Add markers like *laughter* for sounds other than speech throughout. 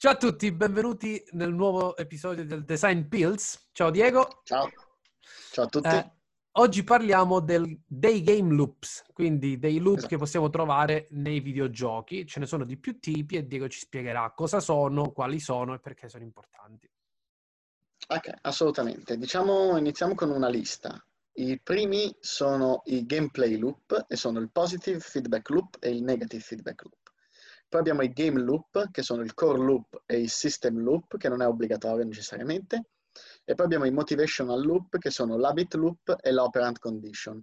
Ciao a tutti, benvenuti nel nuovo episodio del Design Pills. Ciao Diego. Ciao. Ciao a tutti. Eh, oggi parliamo del, dei game loops, quindi dei loop esatto. che possiamo trovare nei videogiochi. Ce ne sono di più tipi e Diego ci spiegherà cosa sono, quali sono e perché sono importanti. Ok, assolutamente. Diciamo, iniziamo con una lista. I primi sono i gameplay loop e sono il positive feedback loop e il negative feedback loop. Poi abbiamo i game loop, che sono il core loop e il system loop, che non è obbligatorio necessariamente. E poi abbiamo i motivational loop, che sono l'habit loop e l'operant condition,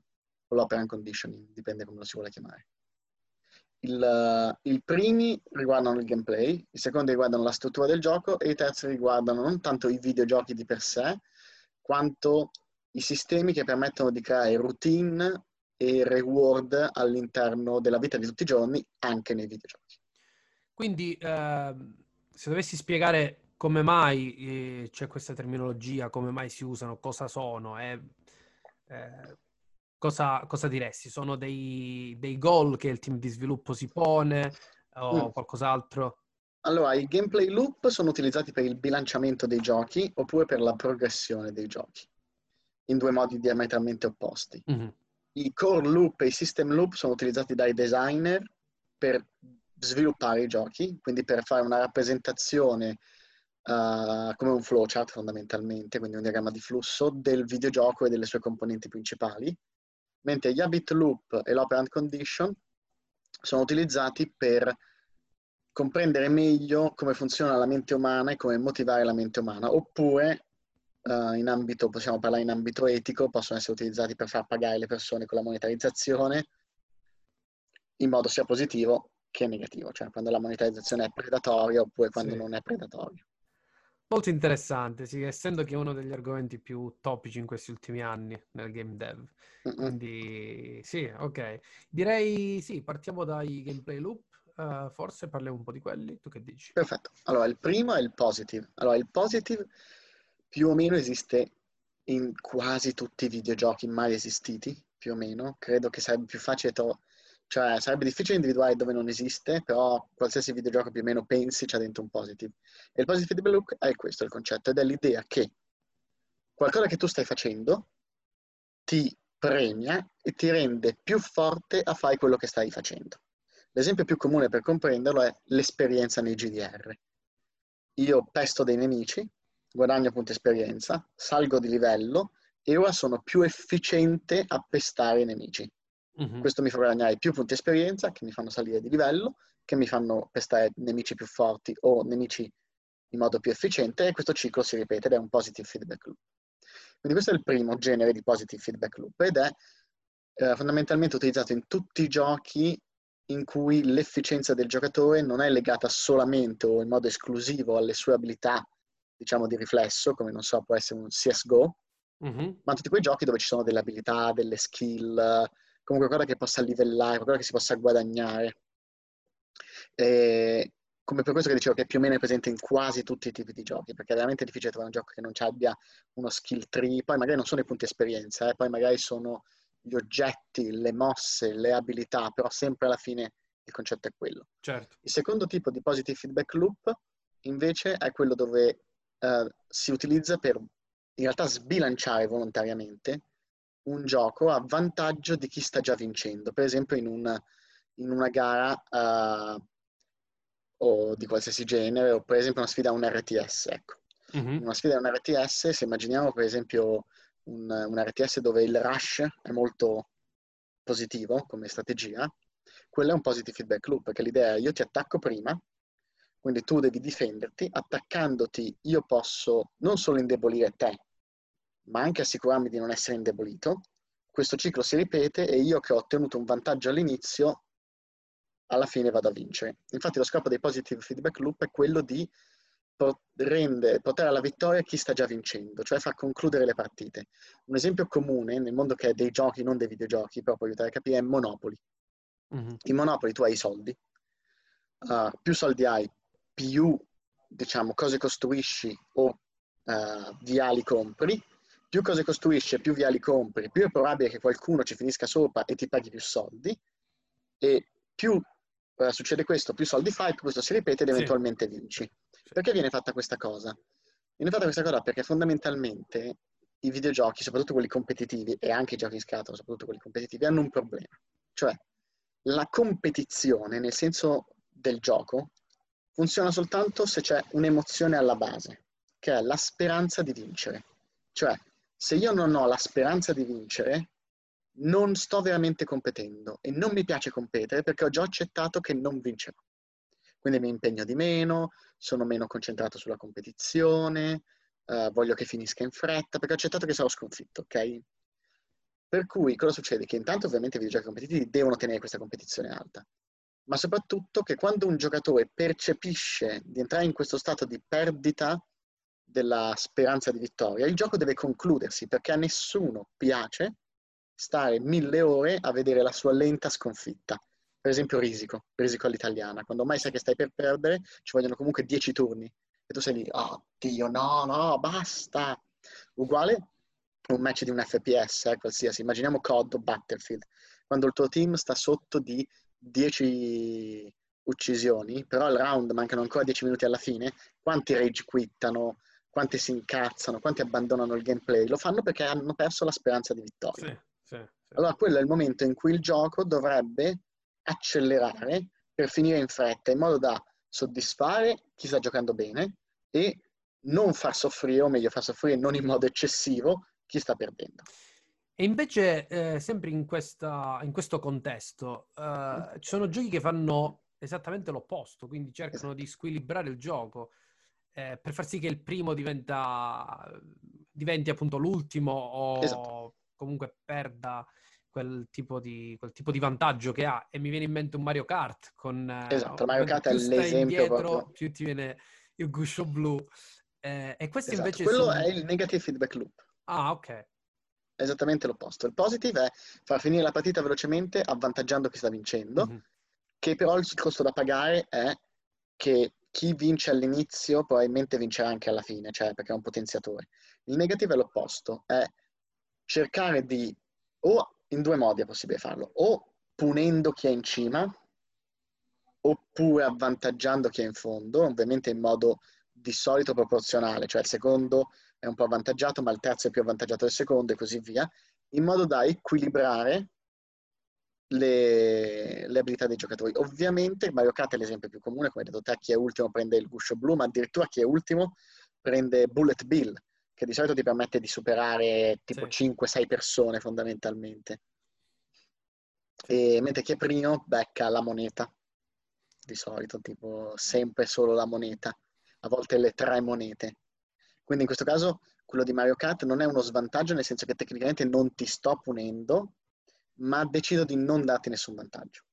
o l'operant conditioning, dipende come lo si vuole chiamare. Il, I primi riguardano il gameplay, i secondi riguardano la struttura del gioco e i terzi riguardano non tanto i videogiochi di per sé, quanto i sistemi che permettono di creare routine e reward all'interno della vita di tutti i giorni, anche nei videogiochi. Quindi, eh, se dovessi spiegare come mai eh, c'è questa terminologia, come mai si usano, cosa sono, eh, cosa, cosa, diresti? Sono dei, dei, goal che il team di sviluppo si pone o mm. qualcos'altro? Allora, i gameplay loop sono utilizzati per il bilanciamento dei giochi oppure per la progressione dei giochi, in due modi diametralmente opposti. Mm-hmm. I core loop e i system loop sono utilizzati dai designer per sviluppare i giochi, quindi per fare una rappresentazione uh, come un flowchart fondamentalmente, quindi un diagramma di flusso del videogioco e delle sue componenti principali, mentre gli habit loop e l'operant condition sono utilizzati per comprendere meglio come funziona la mente umana e come motivare la mente umana, oppure uh, in ambito, possiamo parlare in ambito etico, possono essere utilizzati per far pagare le persone con la monetarizzazione in modo sia positivo che è negativo, cioè quando la monetarizzazione è predatoria oppure quando sì. non è predatoria. Molto interessante, sì, essendo che è uno degli argomenti più topici in questi ultimi anni nel game dev. Mm-mm. Quindi sì, ok. Direi sì, partiamo dai gameplay loop. Uh, forse parliamo un po' di quelli, tu che dici? Perfetto. Allora, il primo è il positive. Allora, il positive più o meno esiste in quasi tutti i videogiochi mai esistiti, più o meno. Credo che sarebbe più facile trovare cioè, sarebbe difficile individuare dove non esiste, però qualsiasi videogioco più o meno pensi c'è dentro un positive. E il positive feedback loop è questo il concetto, ed è l'idea che qualcosa che tu stai facendo ti premia e ti rende più forte a fare quello che stai facendo. L'esempio più comune per comprenderlo è l'esperienza nei GDR. Io pesto dei nemici, guadagno punti esperienza, salgo di livello e ora sono più efficiente a pestare i nemici. Uh-huh. Questo mi fa guadagnare più punti esperienza che mi fanno salire di livello, che mi fanno pestare nemici più forti o nemici in modo più efficiente e questo ciclo si ripete ed è un positive feedback loop. Quindi questo è il primo genere di positive feedback loop ed è eh, fondamentalmente utilizzato in tutti i giochi in cui l'efficienza del giocatore non è legata solamente o in modo esclusivo alle sue abilità, diciamo, di riflesso, come non so, può essere un CSGO, uh-huh. ma tutti quei giochi dove ci sono delle abilità, delle skill, comunque qualcosa che possa livellare, qualcosa che si possa guadagnare. E come per questo che dicevo che più o meno è presente in quasi tutti i tipi di giochi, perché è veramente difficile trovare un gioco che non abbia uno skill tree, poi magari non sono i punti esperienza, eh, poi magari sono gli oggetti, le mosse, le abilità, però sempre alla fine il concetto è quello. Certo. Il secondo tipo di positive feedback loop invece è quello dove uh, si utilizza per in realtà sbilanciare volontariamente un gioco a vantaggio di chi sta già vincendo, per esempio in una, in una gara uh, o di qualsiasi genere, o per esempio una sfida a un RTS. Ecco. Mm-hmm. Una sfida a un RTS, se immaginiamo per esempio un, un RTS dove il rush è molto positivo come strategia, quello è un positive feedback loop, perché l'idea è io ti attacco prima, quindi tu devi difenderti, attaccandoti io posso non solo indebolire te, ma anche assicurarmi di non essere indebolito, questo ciclo si ripete e io che ho ottenuto un vantaggio all'inizio, alla fine vado a vincere. Infatti lo scopo dei positive feedback loop è quello di rendere, portare alla vittoria chi sta già vincendo, cioè far concludere le partite. Un esempio comune nel mondo che è dei giochi, non dei videogiochi, però può aiutare a capire, è Monopoli. Mm-hmm. In Monopoli tu hai i soldi, uh, più soldi hai, più diciamo, cose costruisci o uh, viali compri, più cose costruisci più viali compri, più è probabile che qualcuno ci finisca sopra e ti paghi più soldi e più eh, succede questo, più soldi fai, più questo si ripete ed eventualmente sì. vinci. Perché viene fatta questa cosa? Viene fatta questa cosa perché fondamentalmente i videogiochi, soprattutto quelli competitivi e anche i giochi in scatola, soprattutto quelli competitivi, hanno un problema. Cioè, la competizione, nel senso del gioco, funziona soltanto se c'è un'emozione alla base, che è la speranza di vincere. Cioè, se io non ho la speranza di vincere, non sto veramente competendo e non mi piace competere perché ho già accettato che non vincerò. Quindi mi impegno di meno, sono meno concentrato sulla competizione, uh, voglio che finisca in fretta perché ho accettato che sarò sconfitto, ok? Per cui cosa succede? Che intanto ovviamente i videogiochi competitivi devono tenere questa competizione alta, ma soprattutto che quando un giocatore percepisce di entrare in questo stato di perdita della speranza di vittoria, il gioco deve concludersi perché a nessuno piace stare mille ore a vedere la sua lenta sconfitta. Per esempio Risico, Risico all'italiana. Quando mai sai che stai per perdere, ci vogliono comunque dieci turni. E tu sei lì, oh Dio, no, no, basta. Uguale un match di un FPS, eh, qualsiasi. Immaginiamo COD o Battlefield. Quando il tuo team sta sotto di 10 uccisioni, però al round mancano ancora 10 minuti alla fine, quanti rage quittano, quanti si incazzano, quanti abbandonano il gameplay? Lo fanno perché hanno perso la speranza di vittoria. Sì. Sì, sì. Allora quello è il momento in cui il gioco dovrebbe accelerare per finire in fretta, in modo da soddisfare chi sta giocando bene e non far soffrire, o meglio far soffrire non in modo eccessivo, chi sta perdendo. E invece, eh, sempre in, questa, in, questo contesto, eh, ci sono giochi che fanno esattamente l'opposto, quindi cercano esatto. di squilibrare il gioco eh, per far sì che il primo diventa, diventi appunto l'ultimo o esatto comunque perda quel tipo, di, quel tipo di vantaggio che ha. E mi viene in mente un Mario Kart con... Eh, esatto, Mario Kart è l'esempio indietro, proprio. più ti viene il guscio blu. Eh, e questo esatto, invece quello sono... è il negative feedback loop. Ah, ok. Esattamente l'opposto. Il positive è far finire la partita velocemente avvantaggiando chi sta vincendo, mm-hmm. che però il costo da pagare è che chi vince all'inizio probabilmente vincerà anche alla fine, cioè perché è un potenziatore. Il negative è l'opposto, è cercare di, o in due modi è possibile farlo, o punendo chi è in cima, oppure avvantaggiando chi è in fondo, ovviamente in modo di solito proporzionale, cioè il secondo è un po' avvantaggiato, ma il terzo è più avvantaggiato del secondo e così via, in modo da equilibrare le, le, abilità dei giocatori. Ovviamente Mario Kart è l'esempio più comune, come hai detto te, chi è ultimo prende il guscio blu, ma addirittura chi è ultimo prende Bullet Bill, che di solito ti permette di superare tipo sì. 5-6 persone fondamentalmente. E, mentre chi è primo becca la moneta, di solito, tipo sempre solo la moneta, a volte le tre monete. Quindi in questo caso quello di Mario Kart non è uno svantaggio, nel senso che tecnicamente non ti sto punendo, ma decido di non darti nessun vantaggio.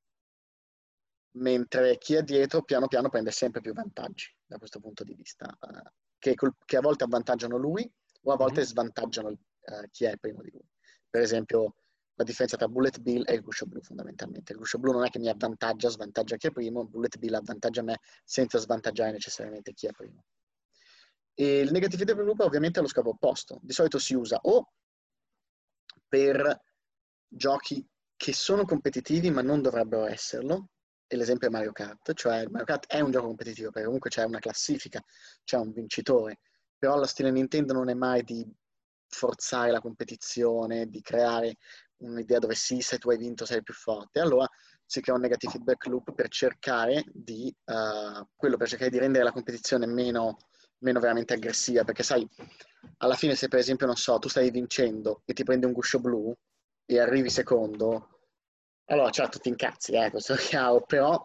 Mentre chi è dietro piano piano prende sempre più vantaggi da questo punto di vista. Uh, che, che, a volte avvantaggiano lui o a volte mm-hmm. svantaggiano uh, chi è primo di lui. Per esempio, la differenza tra Bullet Bill e il guscio blu fondamentalmente. Il guscio blu non è che mi avvantaggia, svantaggia chi è primo, Bullet Bill avvantaggia me senza svantaggiare necessariamente chi è primo. E il negative loop ovviamente è lo scopo opposto. Di solito si usa o per giochi che sono competitivi ma non dovrebbero esserlo, e l'esempio è Mario Kart, cioè Mario Kart è un gioco competitivo perché comunque c'è una classifica, c'è un vincitore, però lo stile Nintendo non è mai di forzare la competizione, di creare un'idea dove sì, se tu hai vinto sei più forte. Allora si crea un negative feedback loop per cercare di, uh, quello, per cercare di rendere la competizione meno, meno veramente aggressiva, perché sai, alla fine se per esempio, non so, tu stai vincendo e ti prendi un guscio blu e arrivi secondo, allora, certo, ti incazzi, eh, questo è chiaro, però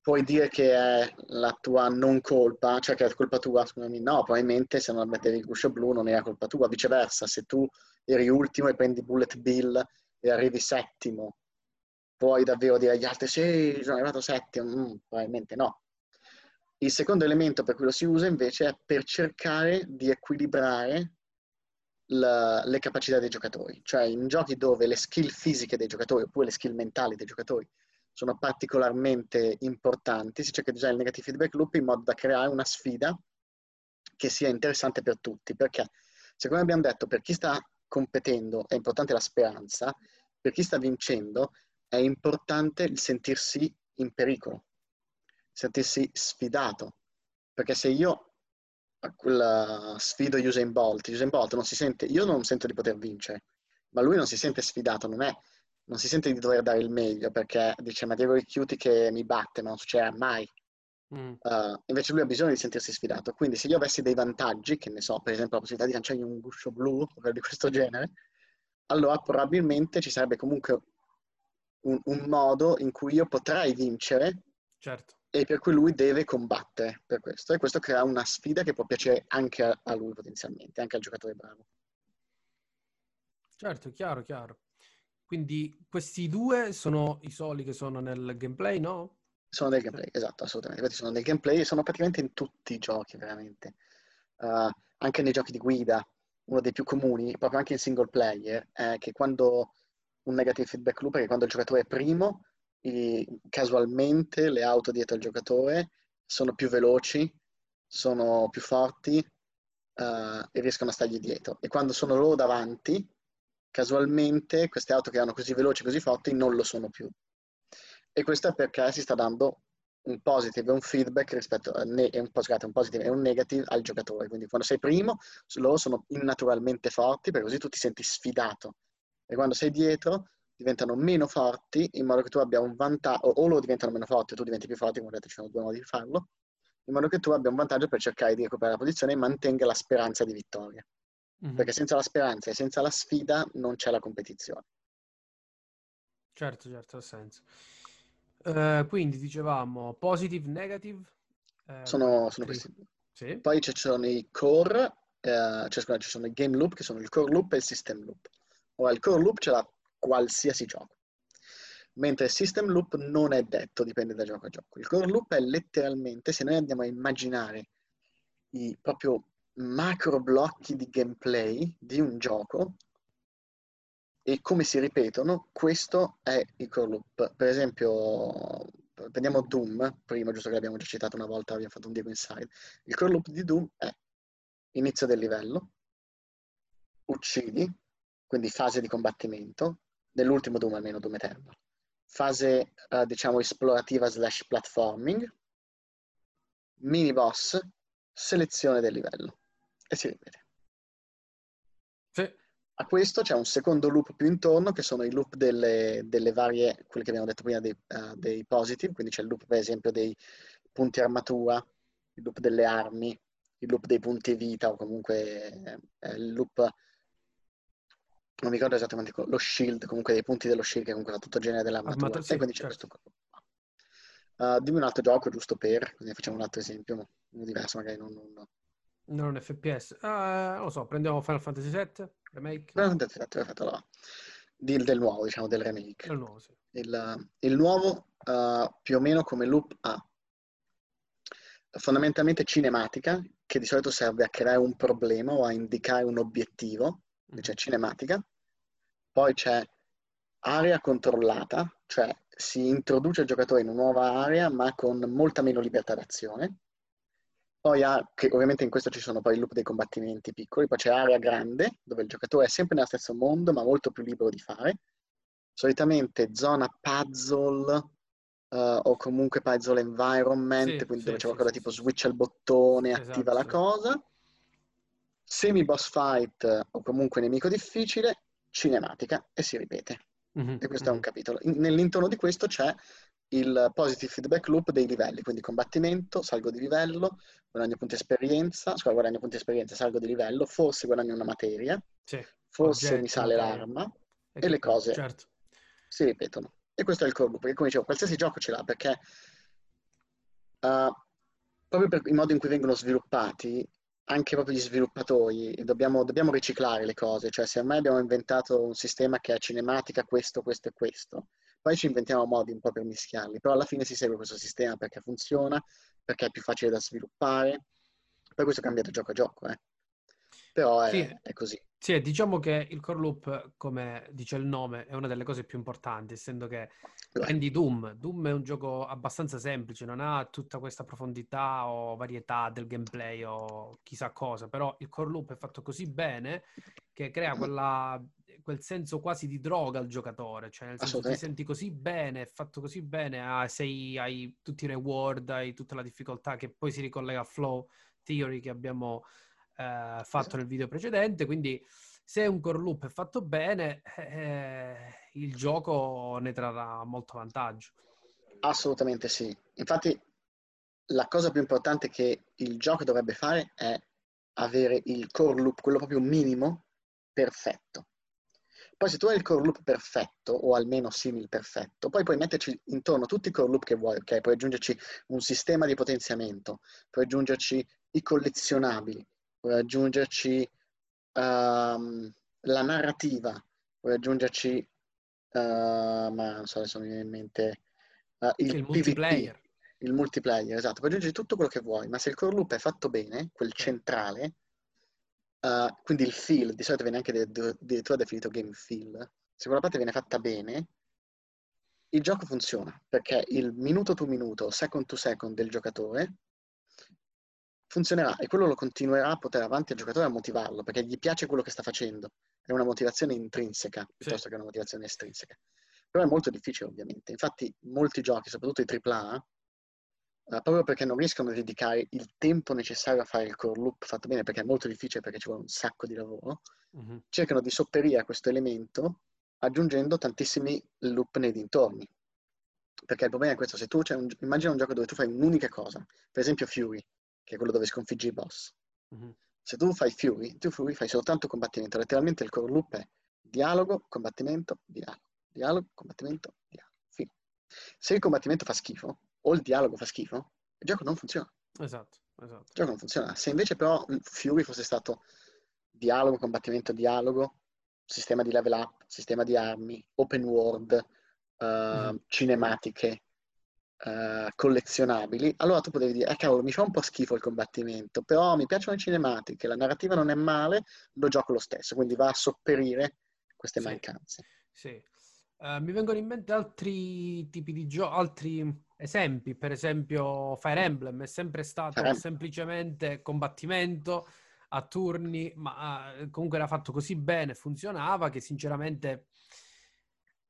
puoi dire che è la tua non colpa, cioè che è colpa tua, scusami, no, probabilmente se non mettevi il guscio blu non era colpa tua, viceversa, se tu eri ultimo e prendi Bullet Bill e arrivi settimo, puoi davvero dire agli altri sì, sono arrivato settimo, mm, probabilmente no. Il secondo elemento per cui lo si usa invece è per cercare di equilibrare la, le capacità dei giocatori, cioè in giochi dove le skill fisiche dei giocatori oppure le skill mentali dei giocatori sono particolarmente importanti, si cerca di usare il negative feedback loop in modo da creare una sfida che sia interessante per tutti, perché secondo abbiamo detto per chi sta competendo è importante la speranza, per chi sta vincendo è importante il sentirsi in pericolo, sentirsi sfidato, Perché se io a quella sfido Usain Bolt, Usain Bolt non si sente, io non sento di poter vincere, ma lui non si sente sfidato, non è, non si sente di dover dare il meglio perché dice ma Diego Ricchiuti che mi batte, ma non succederà mai. Mm. Uh, invece lui ha bisogno di sentirsi sfidato. Quindi se io avessi dei vantaggi, che ne so, per esempio la possibilità di lanciargli un guscio blu o di questo genere, allora probabilmente ci sarebbe comunque un, un modo in cui io potrei vincere certo. E per cui lui deve combattere per questo. E questo crea una sfida che può piacere anche a, lui potenzialmente, anche al giocatore bravo. Certo, chiaro, chiaro. Quindi questi due sono i soli che sono nel gameplay, no? Sono nel gameplay, esatto, assolutamente. Questi sono nel gameplay e sono praticamente in tutti i giochi, veramente. Uh, anche nei giochi di guida, uno dei più comuni, proprio anche in single player, è che quando un negative feedback loop è che quando il giocatore è primo, casualmente le auto dietro al giocatore sono più veloci, sono più forti uh, e riescono a stargli dietro. E quando sono loro davanti, casualmente queste auto che erano così veloci, così forti, non lo sono più. E questo è perché si sta dando un positive e un feedback rispetto a ne- un, un positive e un negative al giocatore. Quindi quando sei primo, loro sono innaturalmente forti, perché così tu ti senti sfidato. E quando sei dietro, diventano meno forti, in modo che tu abbia un vantaggio, o loro diventano meno forti e tu diventi più forte, come ho detto ci sono due modi di farlo, in modo che tu abbia un vantaggio per cercare di recuperare la posizione e mantenga la speranza di vittoria. Mm-hmm. Perché senza la speranza e senza la sfida non c'è la competizione. Certo, certo, ha senso. Uh, quindi dicevamo positive, negative. Uh, sono, sono questi. Sì. Poi ci sono i core, uh, cioè, ci sono i game loop che sono il core loop e il system loop. Ora il core loop ce l'ha qualsiasi gioco, mentre system loop non è detto, dipende da gioco a gioco. Il core loop è letteralmente, se noi andiamo a immaginare i proprio macro blocchi di gameplay di un gioco, e come si ripetono, questo è il core loop. Per esempio, prendiamo Doom, prima, giusto che l'abbiamo già citato una volta, abbiamo fatto un Diego Inside. Il core loop di Doom è inizio del livello, uccidi, quindi fase di combattimento, nell'ultimo Doom almeno, Doom Eternal. Fase, uh, diciamo, esplorativa slash platforming, mini boss, selezione del livello. E si ripete. Sì. A questo c'è un secondo loop più intorno, che sono i loop delle, delle varie, quelli che abbiamo detto prima, dei, uh, dei, positive, quindi c'è il loop per esempio dei punti armatura, il loop delle armi, il loop dei punti vita o comunque eh, il loop, non mi ricordo esattamente, lo shield, comunque dei punti dello shield che comunque fa tutto il genere dell'armatura. Armata, sì, e quindi c'è certo. questo uh, dimmi un altro gioco giusto per, così facciamo un altro esempio, uno diverso magari, non, non, non un FPS. Uh, non lo so, prendiamo Final Fantasy VII, remake. Final Fantasy VII, perfetto, allora. Del, del, nuovo, diciamo, del remake. Del nuovo, sì. Il, il nuovo uh, più o meno come loop ha fondamentalmente cinematica, che di solito serve a creare un problema o a indicare un obiettivo, mm. c'è cinematica. Poi c'è area controllata, cioè si introduce il giocatore in una nuova area ma con molta meno libertà d'azione poi ha, che ovviamente in questo ci sono poi i loop dei combattimenti piccoli, poi c'è area grande, dove il giocatore è sempre nello stesso mondo, ma molto più libero di fare. Solitamente zona puzzle uh, o comunque puzzle environment, sì, quindi sì, dove c'è qualcosa sì, tipo switch al bottone, esatto, attiva la cosa. Semi boss fight o comunque nemico difficile, cinematica e si ripete. Mm-hmm, e questo è un mhm. capitolo. In, nell'intorno di questo c'è il positive feedback loop dei livelli, quindi combattimento, salgo di livello, guadagno punti esperienza, scusa, guadagno punti esperienza, salgo di livello, forse guadagno una materia, sì. forse Oggetto, mi sale l'arma e, e le cose certo. si ripetono. E questo è il core loop, perché come dicevo, qualsiasi gioco ce l'ha, perché uh, proprio per il modo in cui vengono sviluppati, anche proprio gli sviluppatori, dobbiamo, dobbiamo riciclare le cose, cioè se ormai abbiamo inventato un sistema che ha cinematica questo, questo e questo, poi ci inventiamo modi un po' per mischiarli, però alla fine si segue questo sistema perché funziona, perché è più facile da sviluppare, poi questo cambia da gioco a gioco, eh. Però è, sì. è così. Sì, diciamo che il core loop, come dice il nome, è una delle cose più importanti, essendo che prendi Doom. Doom è un gioco abbastanza semplice, non ha tutta questa profondità o varietà del gameplay o chissà cosa, però il core loop è fatto così bene che crea quella quel senso quasi di droga al giocatore, cioè nel senso ti senti così bene, è fatto così bene, ah, sei, hai tutti i reward, hai tutta la difficoltà che poi si ricollega a Flow Theory che abbiamo eh, fatto nel video precedente, quindi se un core loop è fatto bene, eh, il gioco ne trarrà molto vantaggio. Assolutamente sì. Infatti la cosa più importante che il gioco dovrebbe fare è avere il core loop, quello proprio minimo, perfetto. Poi se tu hai il core loop perfetto, o almeno simil perfetto, poi puoi metterci intorno tutti i core loop che vuoi, ok? Puoi aggiungerci un sistema di potenziamento, puoi aggiungerci i collezionabili, puoi aggiungerci um, la narrativa, puoi aggiungerci, uh, ma non so, adesso mi viene in mente, uh, il, il multiplayer. Il multiplayer, esatto, puoi aggiungere tutto quello che vuoi, ma se il core loop è fatto bene, quel centrale, uh, quindi il feel, di solito viene anche addirittura definito game feel, se quella parte viene fatta bene, il gioco funziona, perché il minuto to minuto, second to second del giocatore funzionerà e quello lo continuerà a portare avanti al giocatore a motivarlo, perché gli piace quello che sta facendo. È una motivazione intrinseca piuttosto sì. che una motivazione estrinseca. Però è molto difficile, ovviamente. Infatti, molti giochi, soprattutto i AAA, Uh, proprio perché non riescono a dedicare il tempo necessario a fare il core loop fatto bene, perché è molto difficile, perché ci vuole un sacco di lavoro, uh-huh. cercano di sopperire a questo elemento aggiungendo tantissimi loop nei dintorni. Perché il problema è questo, se tu un, immagina un gioco dove tu fai un'unica cosa, per esempio Fury, che è quello dove sconfiggi i boss. Uh-huh. Se tu fai Fury, tu Fury fai soltanto combattimento, letteralmente il core loop è dialogo, combattimento, dialogo, dialogo, combattimento, dialogo, fine. Se il combattimento fa schifo, o il dialogo fa schifo, il gioco non funziona. Esatto, esatto. Il gioco non funziona. Se invece però Fury fosse stato dialogo, combattimento, dialogo, sistema di level up, sistema di armi, open world, uh, mm. cinematiche, uh, collezionabili, allora tu potevi dire, eh cavolo, mi fa un po' schifo il combattimento, però mi piacciono le cinematiche, la narrativa non è male, lo gioco lo stesso, quindi va a sopperire queste sì. mancanze. Sì. Uh, mi vengono in mente altri tipi di giochi, altri esempi, per esempio Fire Emblem è sempre stato Fire semplicemente combattimento a turni, ma uh, comunque era fatto così bene, funzionava che sinceramente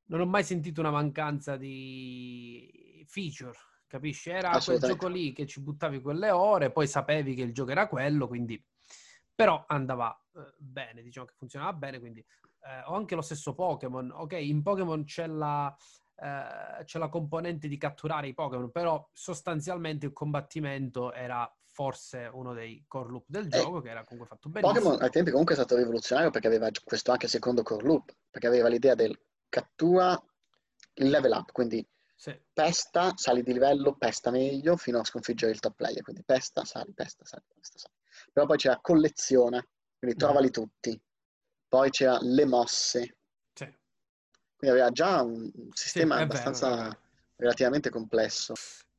non ho mai sentito una mancanza di feature, capisci? Era quel gioco lì che ci buttavi quelle ore, poi sapevi che il gioco era quello, quindi però andava eh, bene, diciamo che funzionava bene, quindi eh, ho anche lo stesso Pokémon. Ok, in Pokémon c'è la, eh, c'è la componente di catturare i Pokémon, però sostanzialmente il combattimento era forse uno dei core loop del eh, gioco, eh, che era comunque fatto benissimo. Pokémon ai tempi comunque è stato rivoluzionario perché aveva questo anche secondo core loop, perché aveva l'idea del cattura il level up, quindi sì. pesta, sali di livello, pesta meglio fino a sconfiggere il top player, quindi pesta, sali, pesta, sali, pesta, sali. Però poi c'era collezione, quindi trovali tutti poi c'era le mosse. Sì. Quindi aveva già un sistema sì, abbastanza vero, relativamente complesso.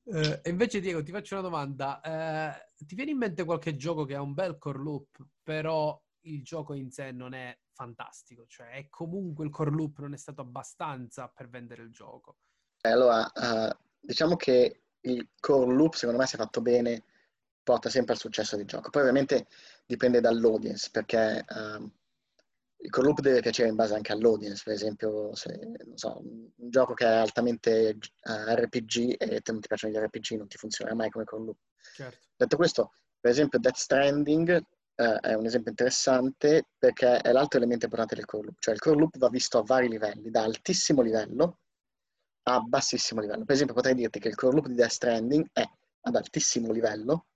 Uh, e invece Diego ti faccio una domanda. Uh, ti viene in mente qualche gioco che ha un bel core loop, però il gioco in sé non è fantastico? Cioè, è comunque il core loop non è stato abbastanza per vendere il gioco? Eh, allora, uh, diciamo che il core loop, secondo me, se fatto bene, porta sempre al successo del gioco. Poi ovviamente dipende dall'audience, perché uh, il core loop deve piacere in base anche all'audience, per esempio se so, un gioco che è altamente uh, eh, RPG e te non ti piacciono gli RPG non ti funzionerà mai come core loop. Certo. Detto questo, per esempio Death Stranding uh, è un esempio interessante perché è l'altro elemento importante del core loop, cioè il core loop va visto a vari livelli, da altissimo livello a bassissimo livello. Per esempio potrei dirti che il core loop di Death Stranding è ad altissimo livello,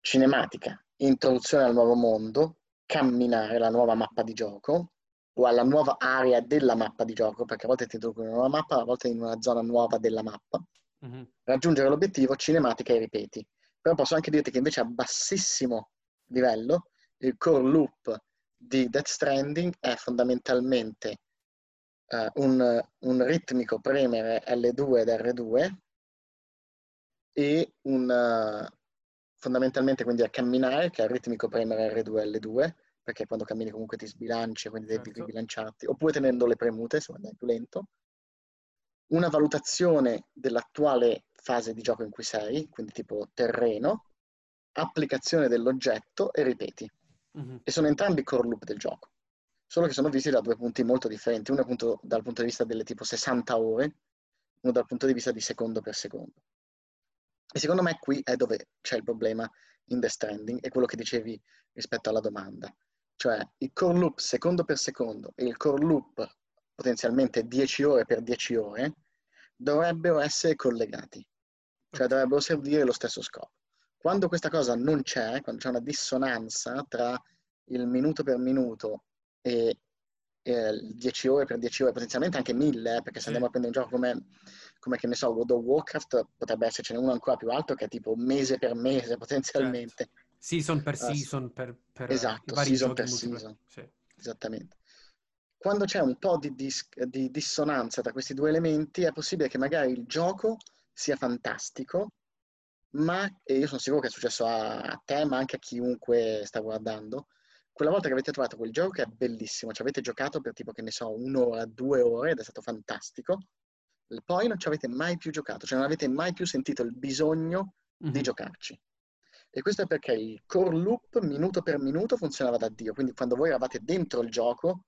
cinematica, introduzione al nuovo mondo, camminare la nuova mappa di gioco o alla nuova area della mappa di gioco, perché a volte ti introducono in una nuova mappa, a volte in una zona nuova della mappa, mm-hmm. raggiungere l'obiettivo, cinematica e ripeti. Però posso anche dirti che invece a bassissimo livello il core loop di Death Stranding è fondamentalmente uh, un, un, ritmico premere L2 ed R2 e un, uh, fondamentalmente quindi a camminare, che è il ritmico premere R2 L2, perché quando cammini comunque ti sbilanci, quindi devi certo. ribilanciarti, oppure tenendo le premute, se andai più lento. Una valutazione dell'attuale fase di gioco in cui sei, quindi tipo terreno, applicazione dell'oggetto e ripeti. Mm-hmm. E sono entrambi core loop del gioco. solo che sono visti da due punti molto differenti, uno appunto dal punto di vista delle tipo 60 ore, uno dal punto di vista di secondo per secondo. E secondo me qui è dove c'è il problema in The Stranding, è quello che dicevi rispetto alla domanda. Cioè il core loop secondo per secondo e il core loop potenzialmente 10 ore per 10 ore dovrebbero essere collegati, cioè dovrebbero servire lo stesso scopo. Quando questa cosa non c'è, quando c'è una dissonanza tra il minuto per minuto e, e 10 ore per 10 ore, potenzialmente anche 1000, eh, perché se andiamo a prendere un gioco come, come, che ne so, World of Warcraft, potrebbe essercene uno ancora più alto che è tipo mese per mese *laughs* potenzialmente. Certo. Season per season, uh, per, per esatto, season per season. Sì. Esattamente. Quando c'è un po' di, dis- di dissonanza tra questi due elementi, è possibile che magari il gioco sia fantastico, ma, e io sono sicuro che è successo a, a te, ma anche a chiunque sta guardando, quella volta che avete trovato quel gioco che è bellissimo, ci avete giocato per tipo, che ne so, un'ora, due ore ed è stato fantastico, poi non ci avete mai più giocato, cioè non avete mai più sentito il bisogno mm-hmm. di mhm. giocarci. E questo è perché il core loop, minuto per minuto, funzionava da Dio. Quindi quando voi eravate dentro il gioco,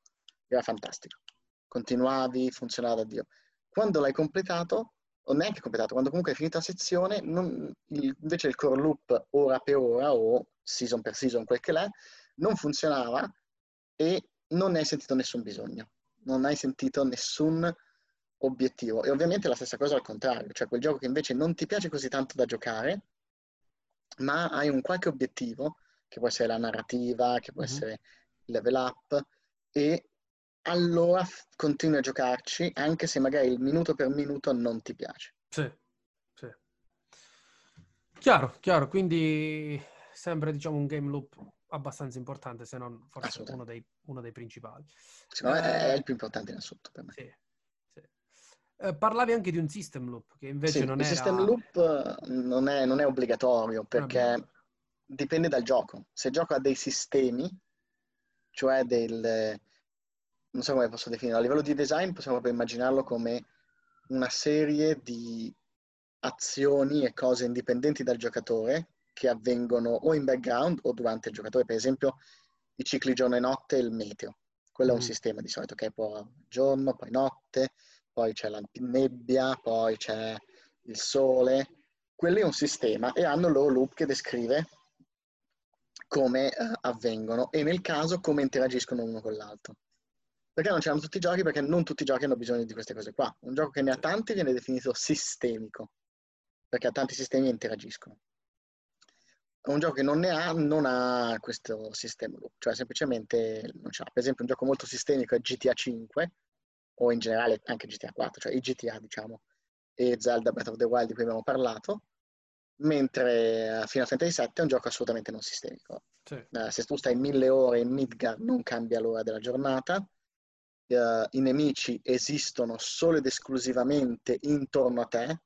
era fantastico. Continuavi, funzionava da Dio. Quando l'hai completato, o neanche completato, quando comunque hai finito la sezione, non, il, invece il core loop ora per ora o season per season, quel che l'è, non funzionava e non ne hai sentito nessun bisogno, non hai sentito nessun obiettivo. E ovviamente la stessa cosa al contrario, cioè quel gioco che invece non ti piace così tanto da giocare, ma hai un qualche obiettivo, che può essere la narrativa, che può mm-hmm. essere il level up, e allora continui a giocarci, anche se magari il minuto per minuto non ti piace. Sì, sì. Chiaro, chiaro, quindi sembra diciamo un game loop abbastanza importante, se non forse uno dei, uno dei, principali. Secondo me eh, è il più importante in assoluto per me. Sì, sì. Eh, parlavi anche di un system loop, che invece sì, non il era... System loop non è, non è obbligatorio, perché Vabbè. dipende dal gioco. Se gioco ha dei sistemi, cioè del... non so come posso definirlo, a livello di design possiamo proprio immaginarlo come una serie di azioni e cose indipendenti dal giocatore che avvengono o in background o durante il giocatore, per esempio i cicli giorno e notte e il meteo. Quello mm. è un mm. sistema di solito che può giorno, poi notte, poi c'è la nebbia, poi c'è il sole. Quello è un sistema e hanno il loro loop che descrive come uh, avvengono e nel caso come interagiscono uno con l'altro. Perché non c'erano tutti i giochi? Perché non tutti i giochi hanno bisogno di queste cose qua. Un gioco che ne ha tanti viene definito sistemico, perché ha tanti sistemi e interagiscono un gioco che non ne ha, non ha questo sistema loop, cioè semplicemente non ce l'ha. Per esempio un gioco molto sistemico è GTA 5 o in generale anche GTA 4, cioè i GTA diciamo, e Zelda Breath of the Wild di cui abbiamo parlato, mentre Final Fantasy VII è un gioco assolutamente non sistemico. Sì. Uh, se tu stai mille ore in Midgar non cambia l'ora della giornata, uh, i nemici esistono solo ed esclusivamente intorno a te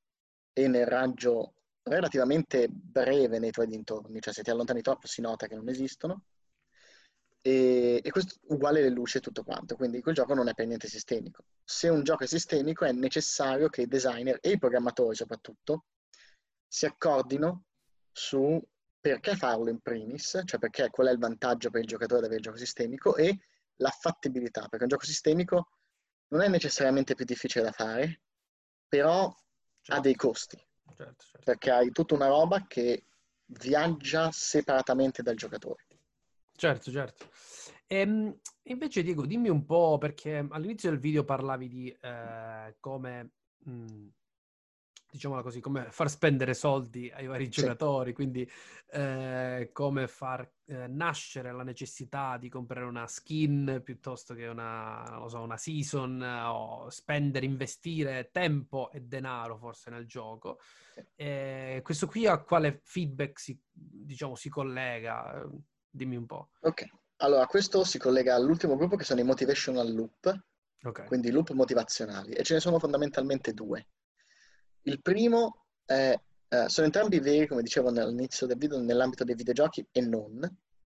e nel raggio relativamente breve nei tuoi dintorni, cioè se ti allontani troppo si nota che non esistono. E, e questo uguale le luci e tutto quanto, quindi quel gioco non è per niente sistemico. Se un gioco è sistemico è necessario che i designer e i programmatori soprattutto si accordino su perché farlo in primis, cioè perché qual è il vantaggio per il giocatore di avere il gioco sistemico e la fattibilità, perché un gioco sistemico non è necessariamente più difficile da fare, però certo. ha dei costi certo, certo. perché hai tutta una roba che viaggia separatamente dal giocatore. Certo, certo. E, ehm, invece Diego, dimmi un po', perché all'inizio del video parlavi di eh, come mh, mm, diciamola così, come far spendere soldi ai vari sì. giocatori, quindi eh, come far eh, nascere la necessità di comprare una skin piuttosto che una, so, una season o spendere, investire tempo e denaro forse nel gioco. Eh, questo qui a quale feedback si, diciamo, si collega? Dimmi un po'. Ok, allora questo si collega all'ultimo gruppo che sono i motivational loop, okay. quindi loop motivazionali, e ce ne sono fondamentalmente due. Il primo è, eh, sono entrambi veri, come dicevo all'inizio del video, nell'ambito dei videogiochi e non.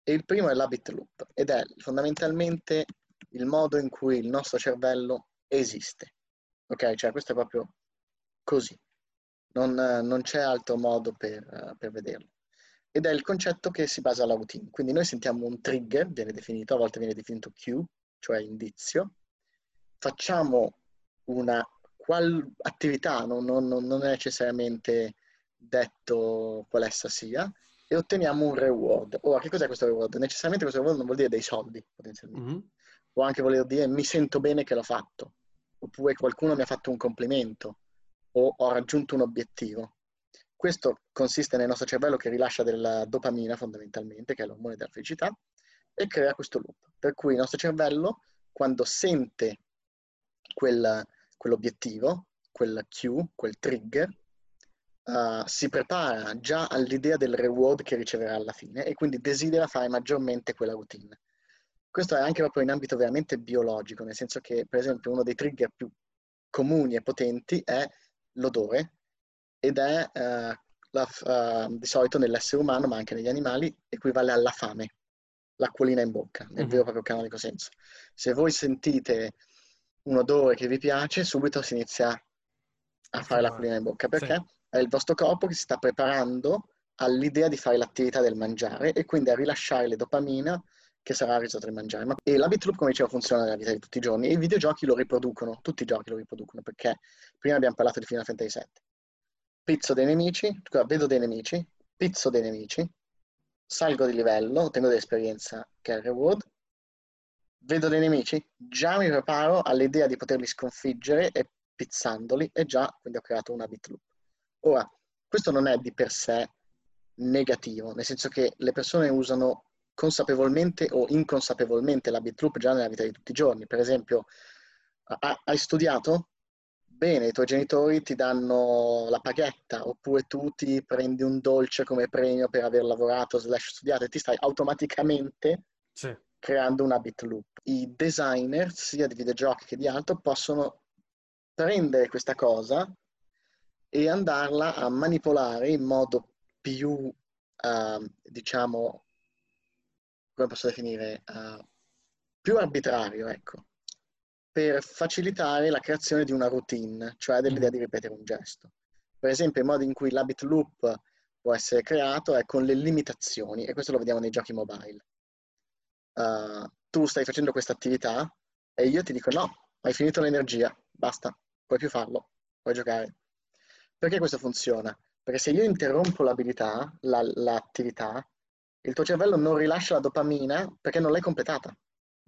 E il primo è l'habit loop ed è fondamentalmente il modo in cui il nostro cervello esiste. Ok? Cioè questo è proprio così. Non, non c'è altro modo per, per vederlo. Ed è il concetto che si basa alla routine. Quindi noi sentiamo un trigger, viene definito, a volte viene definito cue, cioè indizio, facciamo una qual attività, non, non, non è necessariamente detto qual essa sia, e otteniamo un reward. Ora, che cos'è questo reward? Necessariamente questo reward non vuol dire dei soldi, potenzialmente. Mm-hmm. Può anche voler dire mi sento bene che l'ho fatto, oppure qualcuno mi ha fatto un complimento, o ho raggiunto un obiettivo. Questo consiste nel nostro cervello che rilascia della dopamina fondamentalmente, che è l'ormone della felicità, e crea questo loop. Per cui il nostro cervello, quando sente quel, quell'obiettivo, quel cue, quel trigger, uh, si prepara già all'idea del reward che riceverà alla fine e quindi desidera fare maggiormente quella routine. Questo è anche proprio in ambito veramente biologico, nel senso che, per esempio, uno dei trigger più comuni e potenti è l'odore ed è uh, la, uh, di solito nell'essere umano, ma anche negli animali, equivale alla fame, l'acquolina in bocca, nel mm-hmm. vero proprio canonico senso. Se voi sentite un odore che vi piace, subito si inizia a fare l'acquolina in bocca, perché sì. è il vostro corpo che si sta preparando all'idea di fare l'attività del mangiare e quindi a rilasciare le dopamina che sarà il risultato del mangiare. Ma, e l'habit loop, come dicevo, funziona nella vita di tutti i giorni e i videogiochi lo riproducono, tutti i giochi lo riproducono, perché prima abbiamo parlato di Final Fantasy VII. Pizzo dei nemici, vedo dei nemici, pizzo dei nemici, salgo di livello, ottengo dell'esperienza che è il reward, vedo dei nemici, già mi preparo all'idea di poterli sconfiggere e pizzandoli e già quindi ho creato una bit loop. Ora, questo non è di per sé negativo, nel senso che le persone usano consapevolmente o inconsapevolmente la bit loop già nella vita di tutti i giorni. Per esempio, hai studiato? Bene, i tuoi genitori ti danno la paghetta, oppure tu ti prendi un dolce come premio per aver lavorato slash studiato e ti stai automaticamente sì. Creando una bit loop. I designer, sia di videogiochi che di altro, possono prendere questa cosa e andarla a manipolare in modo più, uh, diciamo, come posso definire, uh, più arbitrario, ecco, per facilitare la creazione di una routine, cioè dell'idea di ripetere un gesto. Per esempio, il modo in cui l'habit loop può essere creato è con le limitazioni, e questo lo vediamo nei giochi mobile. Uh, tu stai facendo questa attività e io ti dico no, hai finito l'energia, basta, puoi più farlo, puoi giocare. Perché questo funziona? Perché se io interrompo l'abilità, la, l'attività, il tuo cervello non rilascia la dopamina perché non l'hai completata.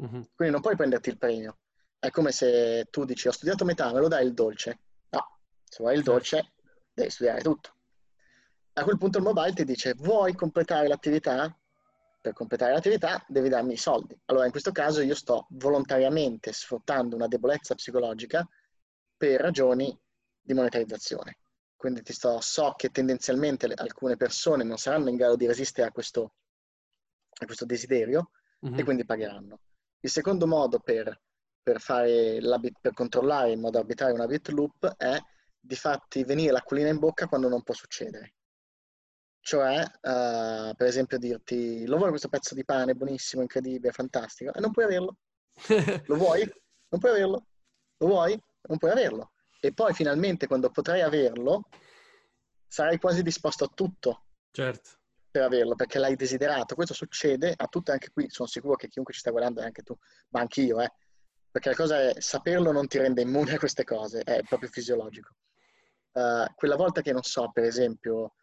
Mm-hmm. Quindi non puoi prenderti il premio. È come se tu dici ho studiato metà, me lo dai il dolce. No, se vuoi il dolce devi studiare tutto. A quel punto il mobile ti dice vuoi completare l'attività? Per completare l'attività devi darmi i soldi. Allora in questo caso io sto volontariamente sfruttando una debolezza psicologica per ragioni di monetarizzazione. Quindi ti sto, so che tendenzialmente alcune persone non saranno in grado di resistere a questo a questo desiderio mm-hmm. e mhm. quindi pagheranno. Il secondo modo per, per, per controllare in modo arbitrario una bit loop è di farti venire l'acquolina in bocca quando non può succedere. Cioè, uh, per esempio, dirti lo vuoi questo pezzo di pane buonissimo, incredibile, fantastico, e non puoi averlo. *laughs* lo vuoi? Non puoi averlo. Lo vuoi? Non puoi averlo. E poi finalmente quando potrai averlo, sarai quasi disposto a tutto. Certo per averlo, perché l'hai desiderato. Questo succede a tutte, anche qui sono sicuro che chiunque ci sta guardando, anche tu, ma anch'io, eh. Perché la cosa è, saperlo non ti rende immune a queste cose, è proprio fisiologico. Uh, quella volta che, non so, per esempio,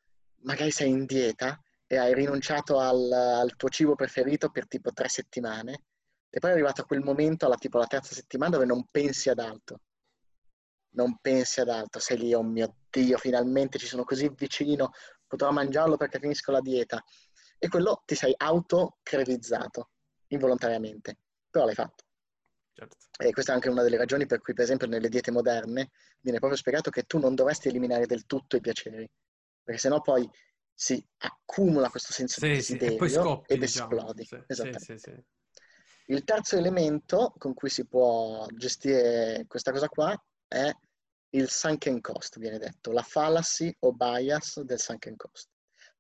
magari sei in dieta e hai rinunciato al, al tuo cibo preferito per tipo tre settimane, e poi è arrivato a quel momento, alla tipo la terza settimana, dove non pensi ad altro. Non pensi ad altro, sei lì, oh mio Dio, finalmente ci sono così vicino, potrò mangiarlo perché finisco la dieta. E quello ti sei autocrevizzato involontariamente, però l'hai fatto. Certo. E questa è anche una delle ragioni per cui, per esempio, nelle diete moderne viene proprio spiegato che tu non dovresti eliminare del tutto i piaceri, perché sennò poi si accumula questo senso sì, di desiderio sì, scoppi, ed diciamo. esplodi. Sì, Esattamente. Il terzo elemento con cui si può gestire questa cosa qua è il sunken cost, viene detto, la fallacy o bias del sunken cost,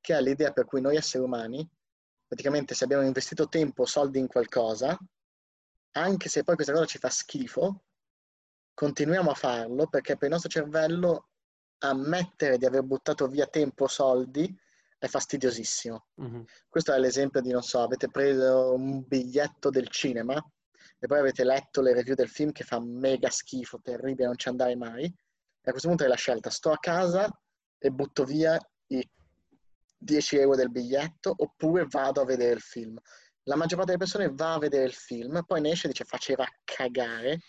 che è l'idea per cui noi esseri umani, praticamente se abbiamo investito tempo o soldi in qualcosa, anche se poi questa cosa ci fa schifo, continuiamo a farlo perché per il nostro cervello ammettere di aver buttato via tempo o soldi è fastidiosissimo. Mm-hmm. Questo è l'esempio di, non so, avete preso un biglietto del cinema e poi avete letto le review del film che fa mega schifo, terribile, non ci andare mai. E a questo punto è la scelta, sto a casa e butto via i 10 euro del biglietto oppure vado a vedere il film. La maggior parte delle persone va a vedere il film, poi ne esce e dice faceva cagare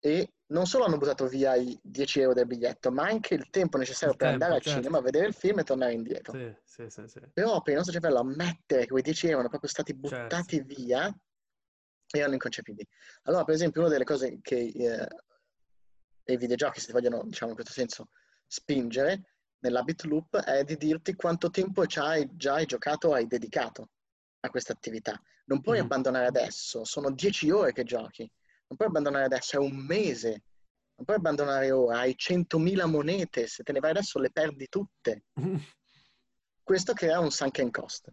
e non solo hanno buttato via i 10 euro del biglietto, ma anche il tempo necessario il per tempo, andare al certo. cinema, vedere il film e tornare indietro. Sì, sì, sì. Però per il nostro cervello ammettere che quei 10 euro erano proprio stati buttati certo. via erano inconcepibili. Allora, per esempio, una delle cose che eh, i videogiochi, se ti vogliono, diciamo in questo senso, spingere nell'habit loop è di dirti quanto tempo hai, già hai giocato, hai dedicato a questa attività. Non puoi mm. abbandonare adesso, sono 10 ore che giochi non puoi abbandonare adesso, è un mese, non puoi abbandonare ora, hai 100.000 monete, se te ne vai adesso le perdi tutte. *laughs* Questo crea un sunken cost.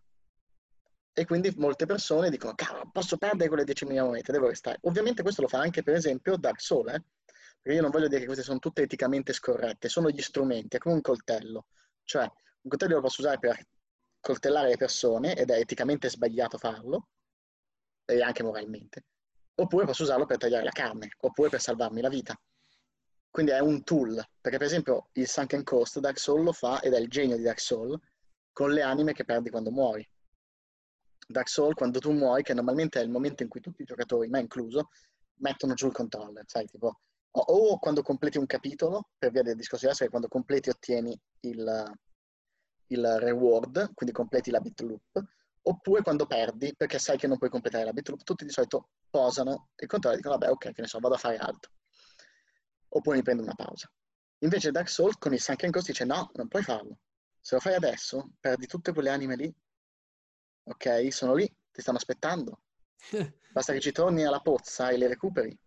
E quindi molte persone dicono, cavolo, posso perdere quelle 10.000 monete, devo restare. Ovviamente questo lo fa anche, per esempio, Dark Souls, eh? perché io non voglio dire che queste sono tutte eticamente scorrette, sono gli strumenti, è come un coltello. Cioè, un coltello lo posso usare per coltellare le persone, ed è eticamente sbagliato farlo, e anche moralmente oppure posso usarlo per tagliare la carne, oppure per salvarmi la vita. Quindi è un tool, perché per esempio il Sunken Coast Dark Soul lo fa, ed è il genio di Dark Soul, con le anime che perdi quando muori. Dark Soul, quando tu muori, che normalmente è il momento in cui tutti i giocatori, me incluso, mettono giù il controller, sai, tipo, o, o quando completi un capitolo, per via del discorso di che quando completi ottieni il, il reward, quindi completi la bit loop, oppure quando perdi perché sai che non puoi completare la bit loop, tutti di solito posano il controllo e dicono vabbè ok, che ne so, vado a fare altro. Oppure mi prendo una pausa. Invece Dark Souls con il Sunken Ghost dice no, non puoi farlo. Se lo fai adesso, perdi tutte quelle anime lì. Ok? Sono lì, ti stanno aspettando. *laughs* Basta che ci torni alla pozza e le recuperi.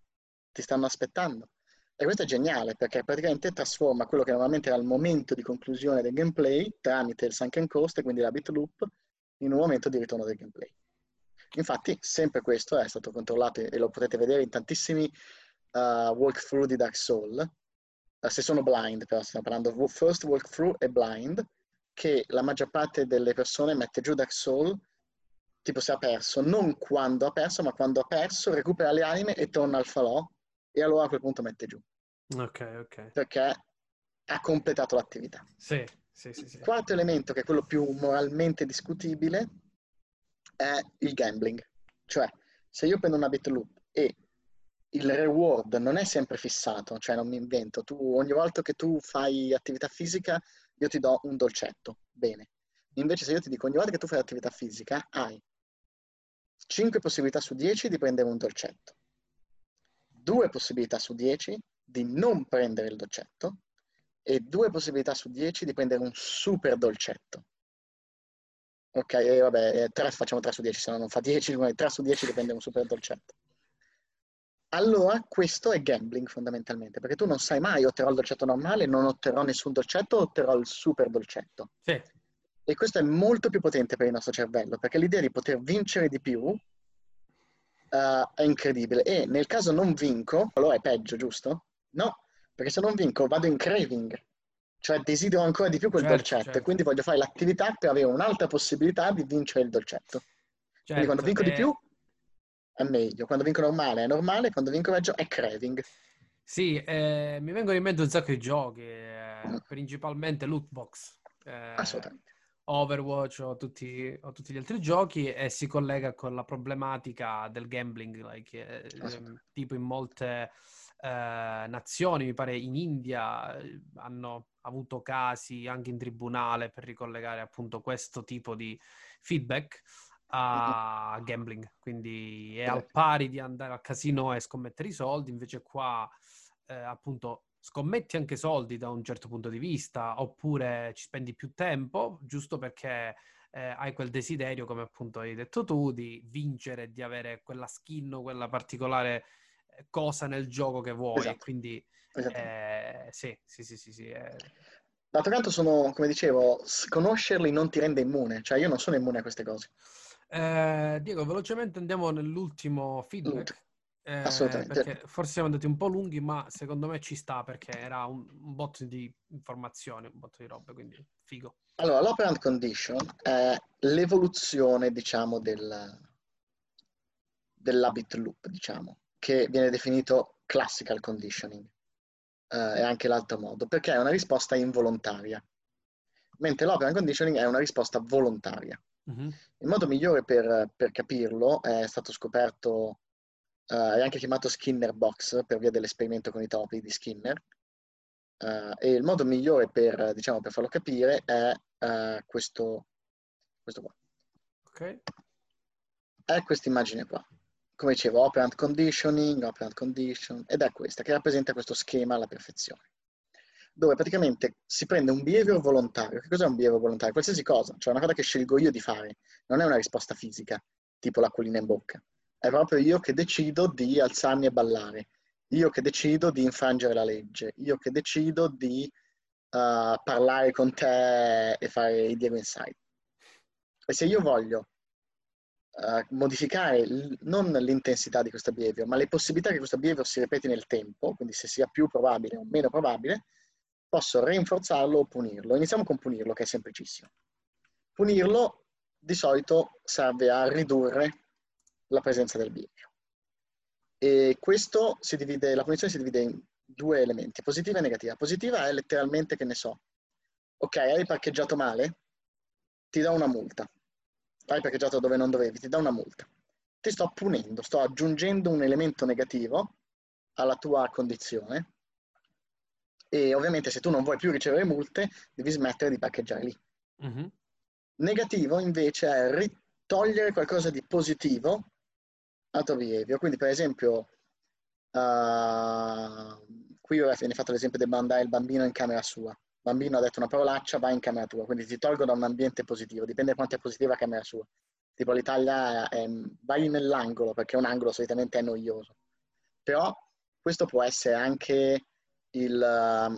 Ti stanno aspettando. E questo è geniale perché praticamente trasforma quello che normalmente era il momento di conclusione del gameplay tramite il Sunken Coast e quindi la bit loop in un momento di ritorno del gameplay. Infatti, sempre questo è stato controllato e lo potete vedere in tantissimi uh, walkthrough di Dark Souls. Uh, se sono blind, però stiamo parlando first walkthrough e blind, che la maggior parte delle persone mette giù Dark Souls tipo se ha perso, non quando ha perso, ma quando ha perso, recupera le anime e torna al falò e allora a quel punto mette giù. Ok, ok. Perché ha completato l'attività. Sì, sì, sì, quarto elemento, che è quello più moralmente discutibile, è il gambling. Cioè, se io prendo una bit loop e il reward non è sempre fissato, cioè non mi invento, tu ogni volta che tu fai attività fisica io ti do un dolcetto, bene. Invece se io ti dico ogni volta che tu fai attività fisica hai 5 possibilità su 10 di prendere un dolcetto, 2 possibilità su 10 di non prendere il dolcetto e due possibilità su 10 di prendere un super dolcetto. Ok, e vabbè, 3, facciamo 3 su 10, se no non fa 10, 3 su 10 di prendere un super dolcetto. Allora questo è gambling fondamentalmente, perché tu non sai mai otterrò il dolcetto normale, non otterrò nessun dolcetto, otterrò il super dolcetto. Sì. E questo è molto più potente per il nostro cervello, perché l'idea di poter vincere di più uh, è incredibile. E nel caso non vinco, allora è peggio, giusto? No, perché se non vinco vado in craving, cioè desidero ancora di più quel certo, dolcetto certo. e quindi voglio fare l'attività per avere un'altra possibilità di vincere il dolcetto. Certo, quindi quando vinco e... di più è meglio, quando vinco normale è normale, quando vinco peggio è craving. Sì, eh, mi vengono in mente un sacco di giochi, eh, mm. principalmente loot box. Eh, Assolutamente. Overwatch o tutti, o tutti, gli altri giochi e si collega con la problematica del gambling, like, eh, tipo in molte eh, nazioni, mi pare in India eh, hanno avuto casi anche in tribunale per ricollegare appunto questo tipo di feedback a gambling, quindi è al pari di andare al casino e scommettere i soldi, invece qua eh, appunto scommetti anche soldi da un certo punto di vista, oppure ci spendi più tempo, giusto perché eh, hai quel desiderio, come appunto hai detto tu, di vincere, di avere quella skin o quella particolare cosa nel gioco che vuoi. Esatto. Quindi eh, sì, sì, sì, sì. sì eh. D'altro canto sono, come dicevo, conoscerli non ti rende immune, cioè io non sono immune a queste cose. Eh, Diego, velocemente andiamo nell'ultimo feedback. Eh, Assolutamente. Forse siamo andati un po' lunghi, ma secondo me ci sta perché era un, un botto di informazioni, un botto di robe, quindi figo. Allora, l'operant condition è l'evoluzione, diciamo, del, dell'habit loop, diciamo, che viene definito classical conditioning, eh, è anche l'altro modo, perché è una risposta involontaria, mentre l'operant conditioning è una risposta volontaria. Mm-hmm. Il modo migliore per, per, capirlo è stato scoperto, uh, è anche chiamato Skinner Box per via dell'esperimento con i topi di Skinner, uh, e il modo migliore per, diciamo, per farlo capire è uh, questo, questo qua. Ok. È questa immagine qua. Come dicevo, operant conditioning, operant condition, ed è questa che rappresenta questo schema alla perfezione dove praticamente si prende un behavior volontario. Che cos'è un behavior volontario? Qualsiasi cosa, cioè una cosa che scelgo io di fare, non è una risposta fisica, tipo l'acquolina in bocca. È proprio io che decido di alzarmi e ballare, io che decido di infrangere la legge, io che decido di uh, parlare con te e fare i Diego Inside. E se io voglio uh, modificare l- non l'intensità di questo behavior, ma le possibilità che questo behavior si ripeti nel tempo, quindi se sia più probabile o meno probabile, posso rinforzarlo o punirlo. Iniziamo con punirlo, che è semplicissimo. Punirlo di solito serve a ridurre la presenza del behavior. E questo si divide, la punizione si divide in due elementi, positiva e negativa. Positiva è letteralmente che ne so, ok, hai parcheggiato male, ti do una multa. Hai parcheggiato dove non dovevi, ti do una multa. Ti sto punendo, sto aggiungendo un elemento negativo alla tua condizione e ovviamente se tu non vuoi più ricevere multe devi smettere di parcheggiare lì. Mm-hmm. Negativo invece è ritogliere qualcosa di positivo al tuo behavior. Quindi per esempio uh, qui viene fatto l'esempio del mandare il bambino in camera sua. Bambino ha detto una parolaccia, vai in camera tua, quindi ti tolgo da un ambiente positivo, dipende quanto è positiva la camera sua. Tipo l'Italia è, vai nell'angolo perché un angolo solitamente è noioso. Però questo può essere anche il uh,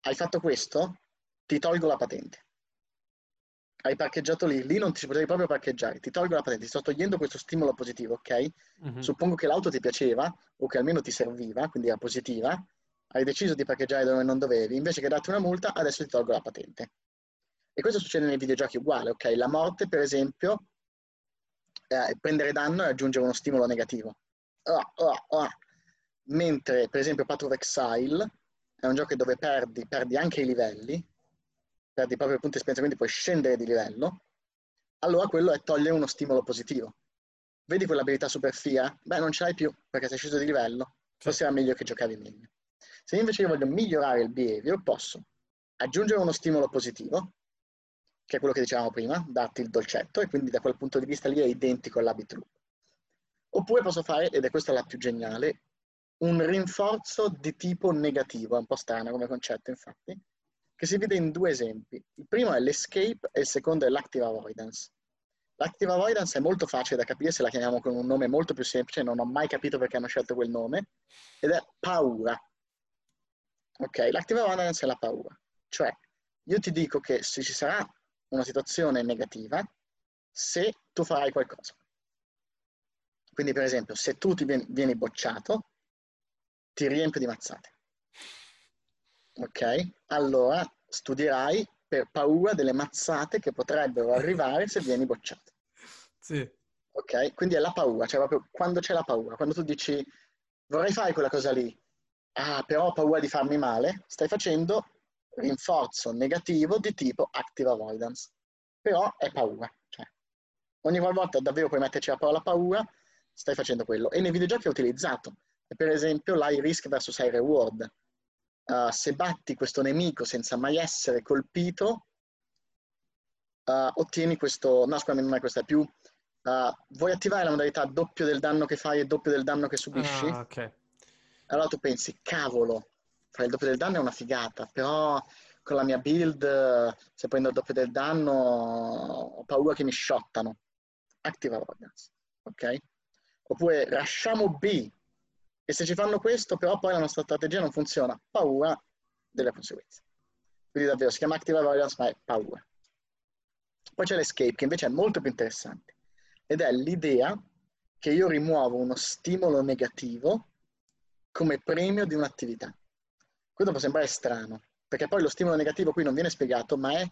hai fatto questo, ti tolgo la patente. Hai parcheggiato lì, lì non ti potevi proprio parcheggiare, ti tolgo la patente, ti sto togliendo questo stimolo positivo, ok? Mm-hmm. Suppongo che l'auto ti piaceva o che almeno ti serviva, quindi era positiva, hai deciso di parcheggiare dove non dovevi, invece che darti una multa, adesso ti tolgo la patente. E questo succede nei videogiochi uguale, ok? La morte, per esempio, eh, prendere danno e aggiungere uno stimolo negativo. Oh, oh, oh mentre per esempio Path of Exile è un gioco dove perdi, perdi anche i livelli, perdi proprio i punti esperienza, quindi puoi scendere di livello, allora quello è togliere uno stimolo positivo. Vedi quell'abilità super fia? Beh, non ce l'hai più perché sei sceso di livello, forse era meglio che giocavi meglio. Se invece io voglio migliorare il behavior, posso aggiungere uno stimolo positivo, che è quello che dicevamo prima, darti il dolcetto, e quindi da quel punto di vista lì è identico all'habit loop. Oppure posso fare, ed è questa la più geniale, un rinforzo di tipo negativo, è un po' strano come concetto infatti, che si vede in due esempi. Il primo è l'escape e il secondo è l'active avoidance. L'active avoidance è molto facile da capire se la chiamiamo con un nome molto più semplice, non ho mai capito perché hanno scelto quel nome, ed è paura. Ok, l'active avoidance è la paura. Cioè, io ti dico che se ci sarà una situazione negativa, se tu farai qualcosa. Quindi, per esempio, se tu ti vieni, bocciato, ti riempie di mazzate. Ok? Allora studierai per paura delle mazzate che potrebbero arrivare se vieni bocciato. Sì. Ok? Quindi è la paura, cioè proprio quando c'è la paura, quando tu dici vorrei fare quella cosa lì, ah, però ho paura di farmi male, stai facendo rinforzo negativo di tipo active avoidance. Però è paura. Cioè, ogni volta davvero puoi metterci la parola paura, stai facendo quello. E nei videogiochi è utilizzato per esempio l'high risk versus high reward. Uh, se batti questo nemico senza mai essere colpito, uh, ottieni questo... No, scusami, non è questa, più... Uh, vuoi attivare la modalità doppio del danno che fai e doppio del danno che subisci? Ah, ok. Allora tu pensi, cavolo, fare il doppio del danno è una figata, però con la mia build, se prendo il doppio del danno, ho paura che mi shottano. Active avoidance, ok? Oppure rasciamo B, e se ci fanno questo, però poi la nostra strategia non funziona, paura delle conseguenze. Quindi davvero si chiama active avoidance, ma è paura. Poi c'è l'escape, che invece è molto più interessante, ed è l'idea che io rimuovo uno stimolo negativo come premio di un'attività. Questo può sembrare strano, perché poi lo stimolo negativo qui non viene spiegato, ma è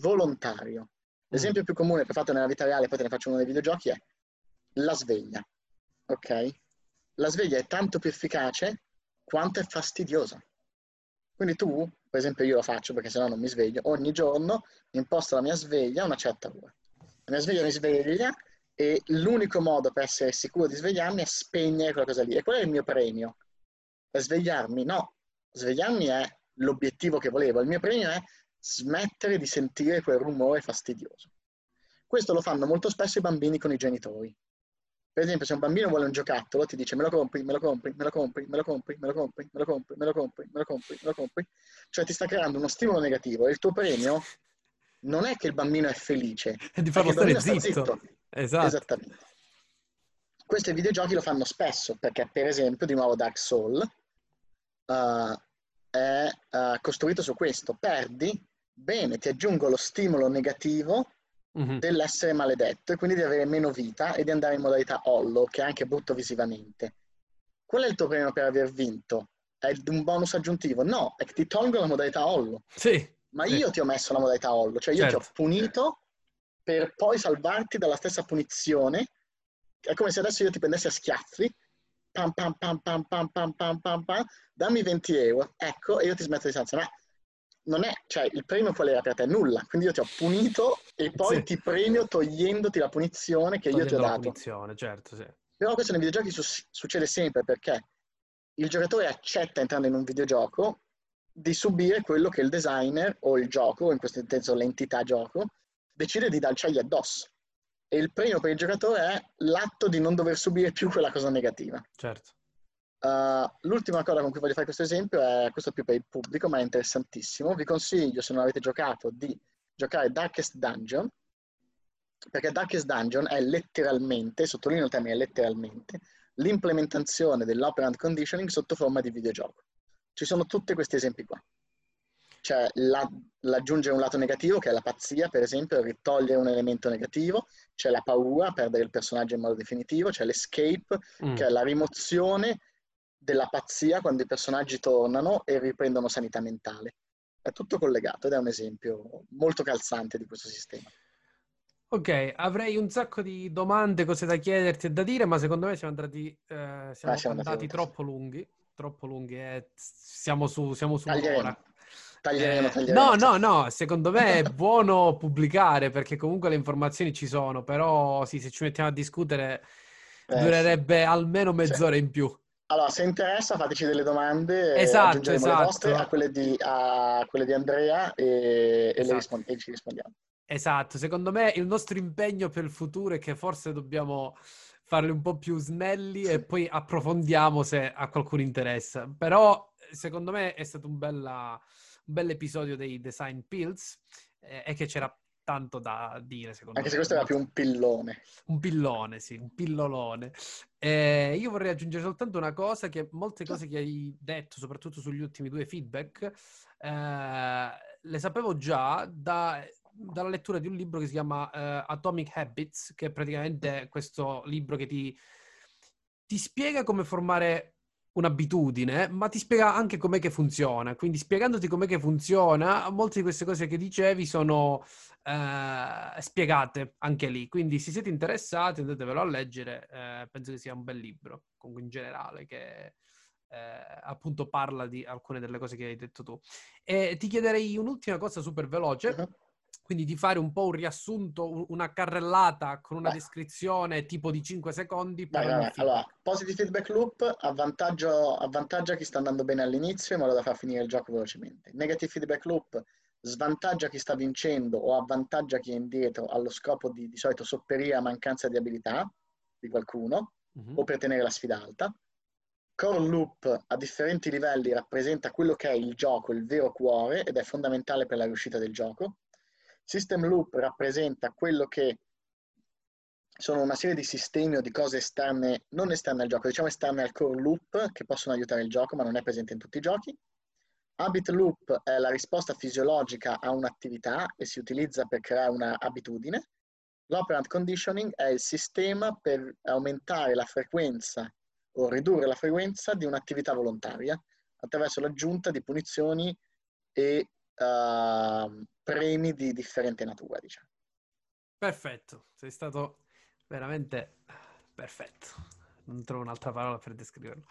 volontario. L'esempio mm. più comune che ho fatto nella vita reale, poi te ne faccio uno dei videogiochi, è la sveglia. ok? La sveglia è tanto più efficace quanto è fastidiosa. Quindi tu, per esempio io lo faccio perché sennò non mi sveglio, ogni giorno imposto la mia sveglia a una certa ora. La mia sveglia mi sveglia e l'unico modo per essere sicuro di svegliarmi è spegnere quella cosa lì. E quello è il mio premio. Per svegliarmi, no. Svegliarmi è l'obiettivo che volevo. Il mio premio è smettere di sentire quel rumore fastidioso. Questo lo fanno molto spesso i bambini con i genitori. Per esempio, se un bambino vuole un giocattolo, ti dice me lo compri, me lo compri, me lo compri, me lo compri, me lo compri, me lo compri, me lo compri, me lo compri, me lo compri. Cioè ti sta creando uno stimolo negativo e il tuo premio non è che il bambino è felice, *laughs* è di farlo stare zitto. zitto. Esatto. Esattamente. Questi videogiochi lo fanno spesso perché, per esempio, di nuovo Dark Soul uh, è uh, costruito su questo. Perdi, bene, ti aggiungo lo stimolo negativo mm-hmm. dell'essere maledetto e quindi di avere meno vita e di andare in modalità hollow, che è anche brutto visivamente. Qual è il tuo premio per aver vinto? È un bonus aggiuntivo? No, è che ti tolgo la modalità hollow. Sì. Ma sì. io ti ho messo la modalità hollow, cioè io certo. ti ho certo. punito per poi salvarti dalla stessa punizione. È come se adesso io ti prendessi a schiaffi, pam pam pam pam pam pam pam pam pam, dammi 20 euro, ecco, e io ti smetto di sanzionare non è, cioè, il premio qual era per te? Nulla. Quindi io ti ho punito e poi sì. ti premio togliendoti la punizione che Togliendo io ti ho dato. punizione, certo, sì. Però questo nei videogiochi su- succede sempre perché il giocatore accetta entrando in un videogioco di subire quello che il designer o il gioco, in questo senso l'entità gioco, decide di darci addosso. E il premio per il giocatore è l'atto di non dover subire più quella cosa negativa. Certo. Uh, l'ultima cosa con cui voglio fare questo esempio è questo più per il pubblico, ma è interessantissimo. Vi consiglio, se non avete giocato, di giocare Darkest Dungeon, perché Darkest Dungeon è letteralmente, sottolineo il termine letteralmente, l'implementazione dell'operant conditioning sotto forma di videogioco. Ci sono tutti questi esempi qua. C'è la, l'aggiungere un lato negativo, che è la pazzia, per esempio, ritogliere un elemento negativo, c'è la paura, perdere il personaggio in modo definitivo, c'è l'escape, mm. che è la rimozione della pazzia quando i personaggi tornano e riprendono sanità mentale. È tutto collegato ed è un esempio molto calzante di questo sistema. Ok, avrei un sacco di domande, cose da chiederti e da dire, ma secondo me siamo andati, eh, siamo ah, siamo andati troppo lunghi, troppo lunghi e siamo su, siamo su un'ora. Taglieremo, eh, taglieremo. No, no, no, secondo me è *laughs* buono pubblicare perché comunque le informazioni ci sono, però sì, se ci mettiamo a discutere eh, durerebbe sì. almeno mezz'ora sì. in più. Allora, se interessa, fateci delle domande. Esatto, esatto. le vostre a quelle di, a quelle di Andrea e, esatto. e, rispond- e, ci rispondiamo. Esatto, secondo me il nostro impegno per il futuro è che forse dobbiamo farli un po' più snelli sì. e poi approfondiamo se a qualcuno interessa. Però secondo me è stato un, bella, un bel episodio dei Design Pills eh, e che c'era tanto da dire, secondo Anche me. se questo era più un pillone. Un pillone, sì, un pillolone. Eh, io vorrei aggiungere soltanto una cosa, che molte cose che hai detto, soprattutto sugli ultimi due feedback, eh, le sapevo già da, dalla lettura di un libro che si chiama uh, Atomic Habits, che è praticamente questo libro che ti, ti spiega come formare un'abitudine, ma ti spiega anche com'è che funziona. Quindi spiegandoti com'è che funziona, molte di queste cose che dicevi sono eh, spiegate anche lì. Quindi se siete interessati andatevelo a leggere, eh, penso che sia un bel libro, comunque in generale, che eh, appunto parla di alcune delle cose che hai detto tu. E ti chiederei un'ultima cosa super veloce. Uh-huh quindi di fare un po' un riassunto, una carrellata con una Beh. descrizione tipo di 5 secondi. Vai, vai. Allora, positive feedback loop avvantaggia chi sta andando bene all'inizio in modo da far finire il gioco velocemente. Negative feedback loop svantaggia chi sta vincendo o avvantaggia chi è indietro allo scopo di di solito sopperire a mancanza di abilità di qualcuno uh-huh. o per tenere la sfida alta. Core loop a differenti livelli rappresenta quello che è il gioco, il vero cuore ed è fondamentale per la riuscita del gioco System loop rappresenta quello che sono una serie di sistemi o di cose esterne, non esterne al gioco, diciamo esterne al core loop, che possono aiutare il gioco, ma non è presente in tutti i giochi. Habit loop è la risposta fisiologica a un'attività e si utilizza per creare un'abitudine. L'operant conditioning è il sistema per aumentare la frequenza o ridurre la frequenza di un'attività volontaria attraverso l'aggiunta di punizioni e uh, premi di differente natura, diciamo. Perfetto, sei stato veramente perfetto. non trovo un'altra parola per descriverlo.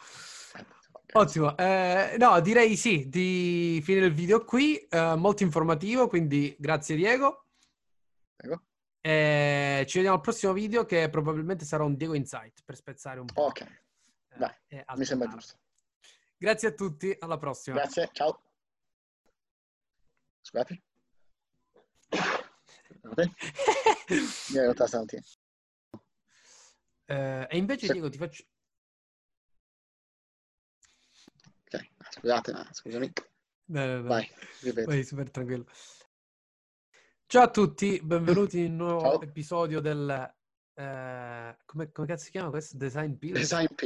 Ottimo, eh, no, direi sì, di finire il video qui, eh, molto informativo, quindi grazie Diego. Prego. Eh, ci vediamo al prossimo video che probabilmente sarà un Diego Insight per spezzare un po'. Ok, Dai, eh, mi sembra giusto. Grazie a tutti, alla prossima. Grazie, ciao. Scusate. Mi è venuta stamattina. Eh, e invece Se- Diego ti faccio... Ok, scusate, ma scusami. No, no, no. Vai. Vai, super tranquillo. Ciao a tutti, benvenuti in un nuovo Ciao. episodio del... eh, come, come cazzo si chiama questo? Design Pills? Design P.